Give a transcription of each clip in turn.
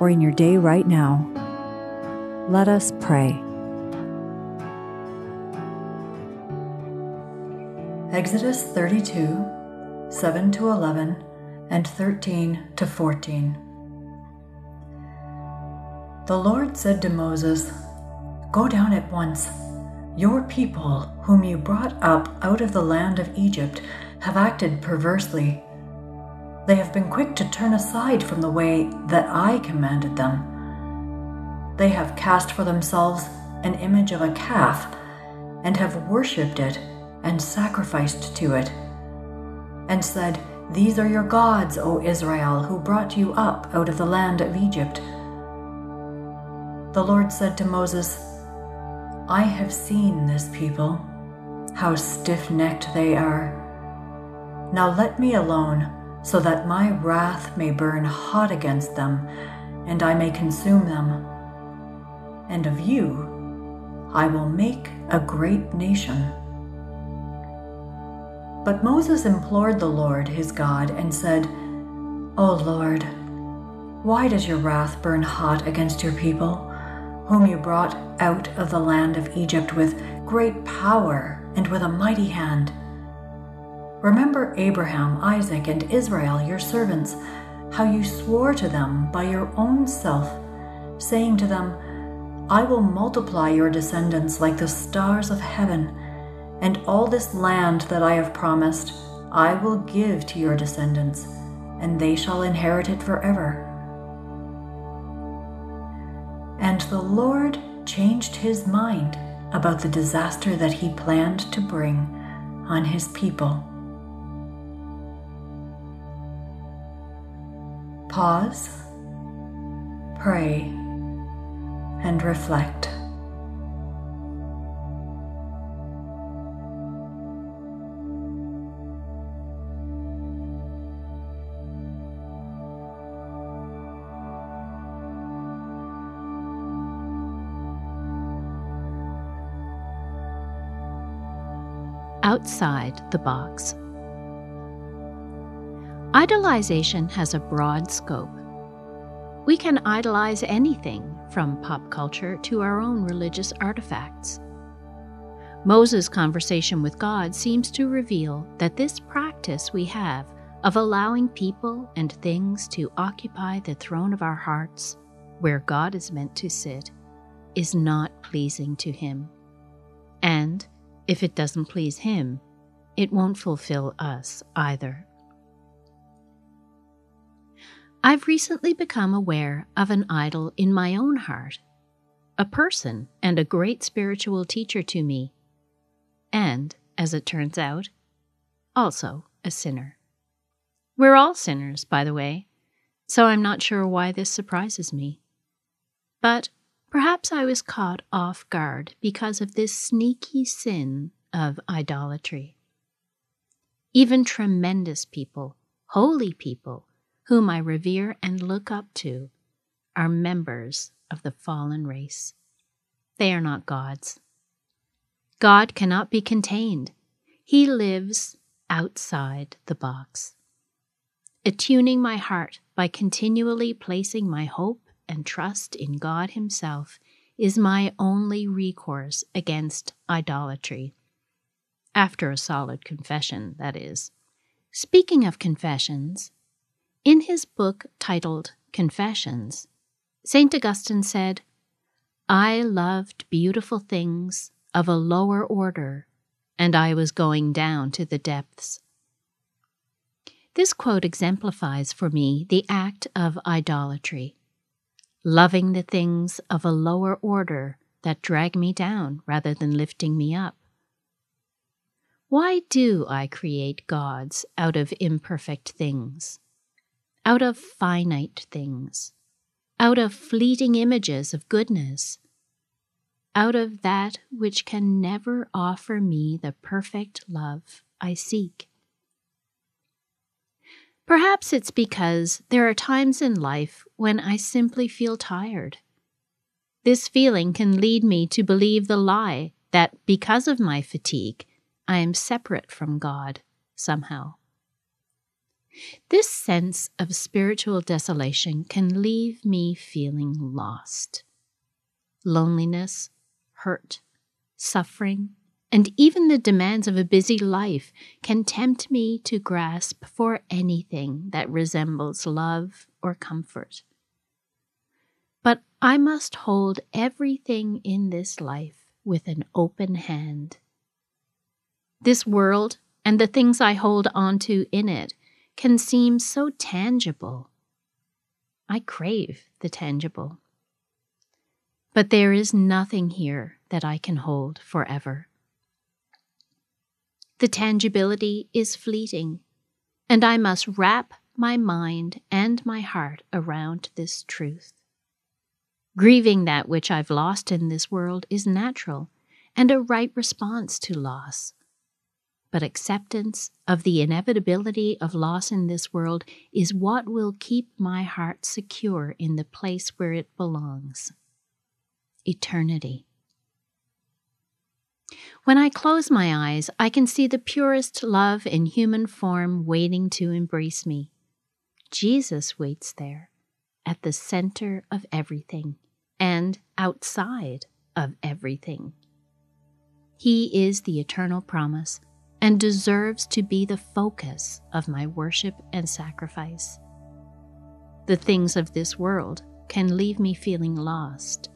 or in your day right now, let us pray. Exodus 32, 7 to 11, and 13 to 14. The Lord said to Moses, Go down at once. Your people, whom you brought up out of the land of Egypt, have acted perversely. They have been quick to turn aside from the way that I commanded them. They have cast for themselves an image of a calf, and have worshipped it and sacrificed to it, and said, These are your gods, O Israel, who brought you up out of the land of Egypt. The Lord said to Moses, I have seen this people, how stiff necked they are. Now let me alone, so that my wrath may burn hot against them, and I may consume them. And of you I will make a great nation. But Moses implored the Lord his God and said, O Lord, why does your wrath burn hot against your people? whom you brought out of the land of Egypt with great power and with a mighty hand. Remember Abraham, Isaac, and Israel, your servants, how you swore to them by your own self, saying to them, I will multiply your descendants like the stars of heaven, and all this land that I have promised I will give to your descendants, and they shall inherit it forever. And the Lord changed his mind about the disaster that he planned to bring on his people. Pause, pray, and reflect. outside the box. Idolization has a broad scope. We can idolize anything from pop culture to our own religious artifacts. Moses' conversation with God seems to reveal that this practice we have of allowing people and things to occupy the throne of our hearts, where God is meant to sit, is not pleasing to Him. And if it doesn't please Him, it won't fulfill us either. I've recently become aware of an idol in my own heart, a person and a great spiritual teacher to me, and, as it turns out, also a sinner. We're all sinners, by the way, so I'm not sure why this surprises me. But Perhaps I was caught off guard because of this sneaky sin of idolatry. Even tremendous people, holy people, whom I revere and look up to, are members of the fallen race. They are not gods. God cannot be contained. He lives outside the box. Attuning my heart by continually placing my hope and trust in God Himself is my only recourse against idolatry. After a solid confession, that is. Speaking of confessions, in his book titled Confessions, St. Augustine said, I loved beautiful things of a lower order, and I was going down to the depths. This quote exemplifies for me the act of idolatry, loving the things of a lower order that drag me down rather than lifting me up. Why do I create gods out of imperfect things, out of finite things, out of fleeting images of goodness, out of that which can never offer me the perfect love I seek? Perhaps it's because there are times in life when I simply feel tired. This feeling can lead me to believe the lie that because of my fatigue, I am separate from God somehow. This sense of spiritual desolation can leave me feeling lost. Loneliness, hurt, suffering, and even the demands of a busy life can tempt me to grasp for anything that resembles love or comfort. But I must hold everything in this life with an open hand this world and the things I hold onto in it can seem so tangible. I crave the tangible. But there is nothing here that I can hold forever. The tangibility is fleeting, and I must wrap my mind and my heart around this truth. Grieving that which I've lost in this world is natural and a right response to loss but acceptance of the inevitability of loss in this world is what will keep my heart secure in the place where it belongs eternity. When I close my eyes, I can see the purest love in human form waiting to embrace me. Jesus waits there, at the center of everything and outside of everything. He is the eternal promise and deserves to be the focus of my worship and sacrifice. The things of this world can leave me feeling lost,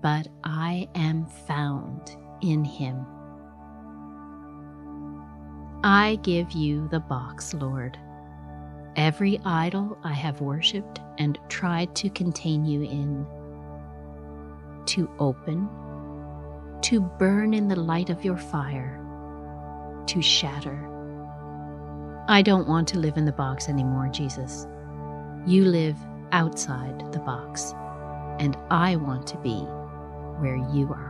but I am found in Him. I give you the box, Lord. Every idol I have worshipped and tried to contain you in, to open, to burn in the light of your fire to shatter. I don't want to live in the box anymore, Jesus. You live outside the box, and I want to be where you are.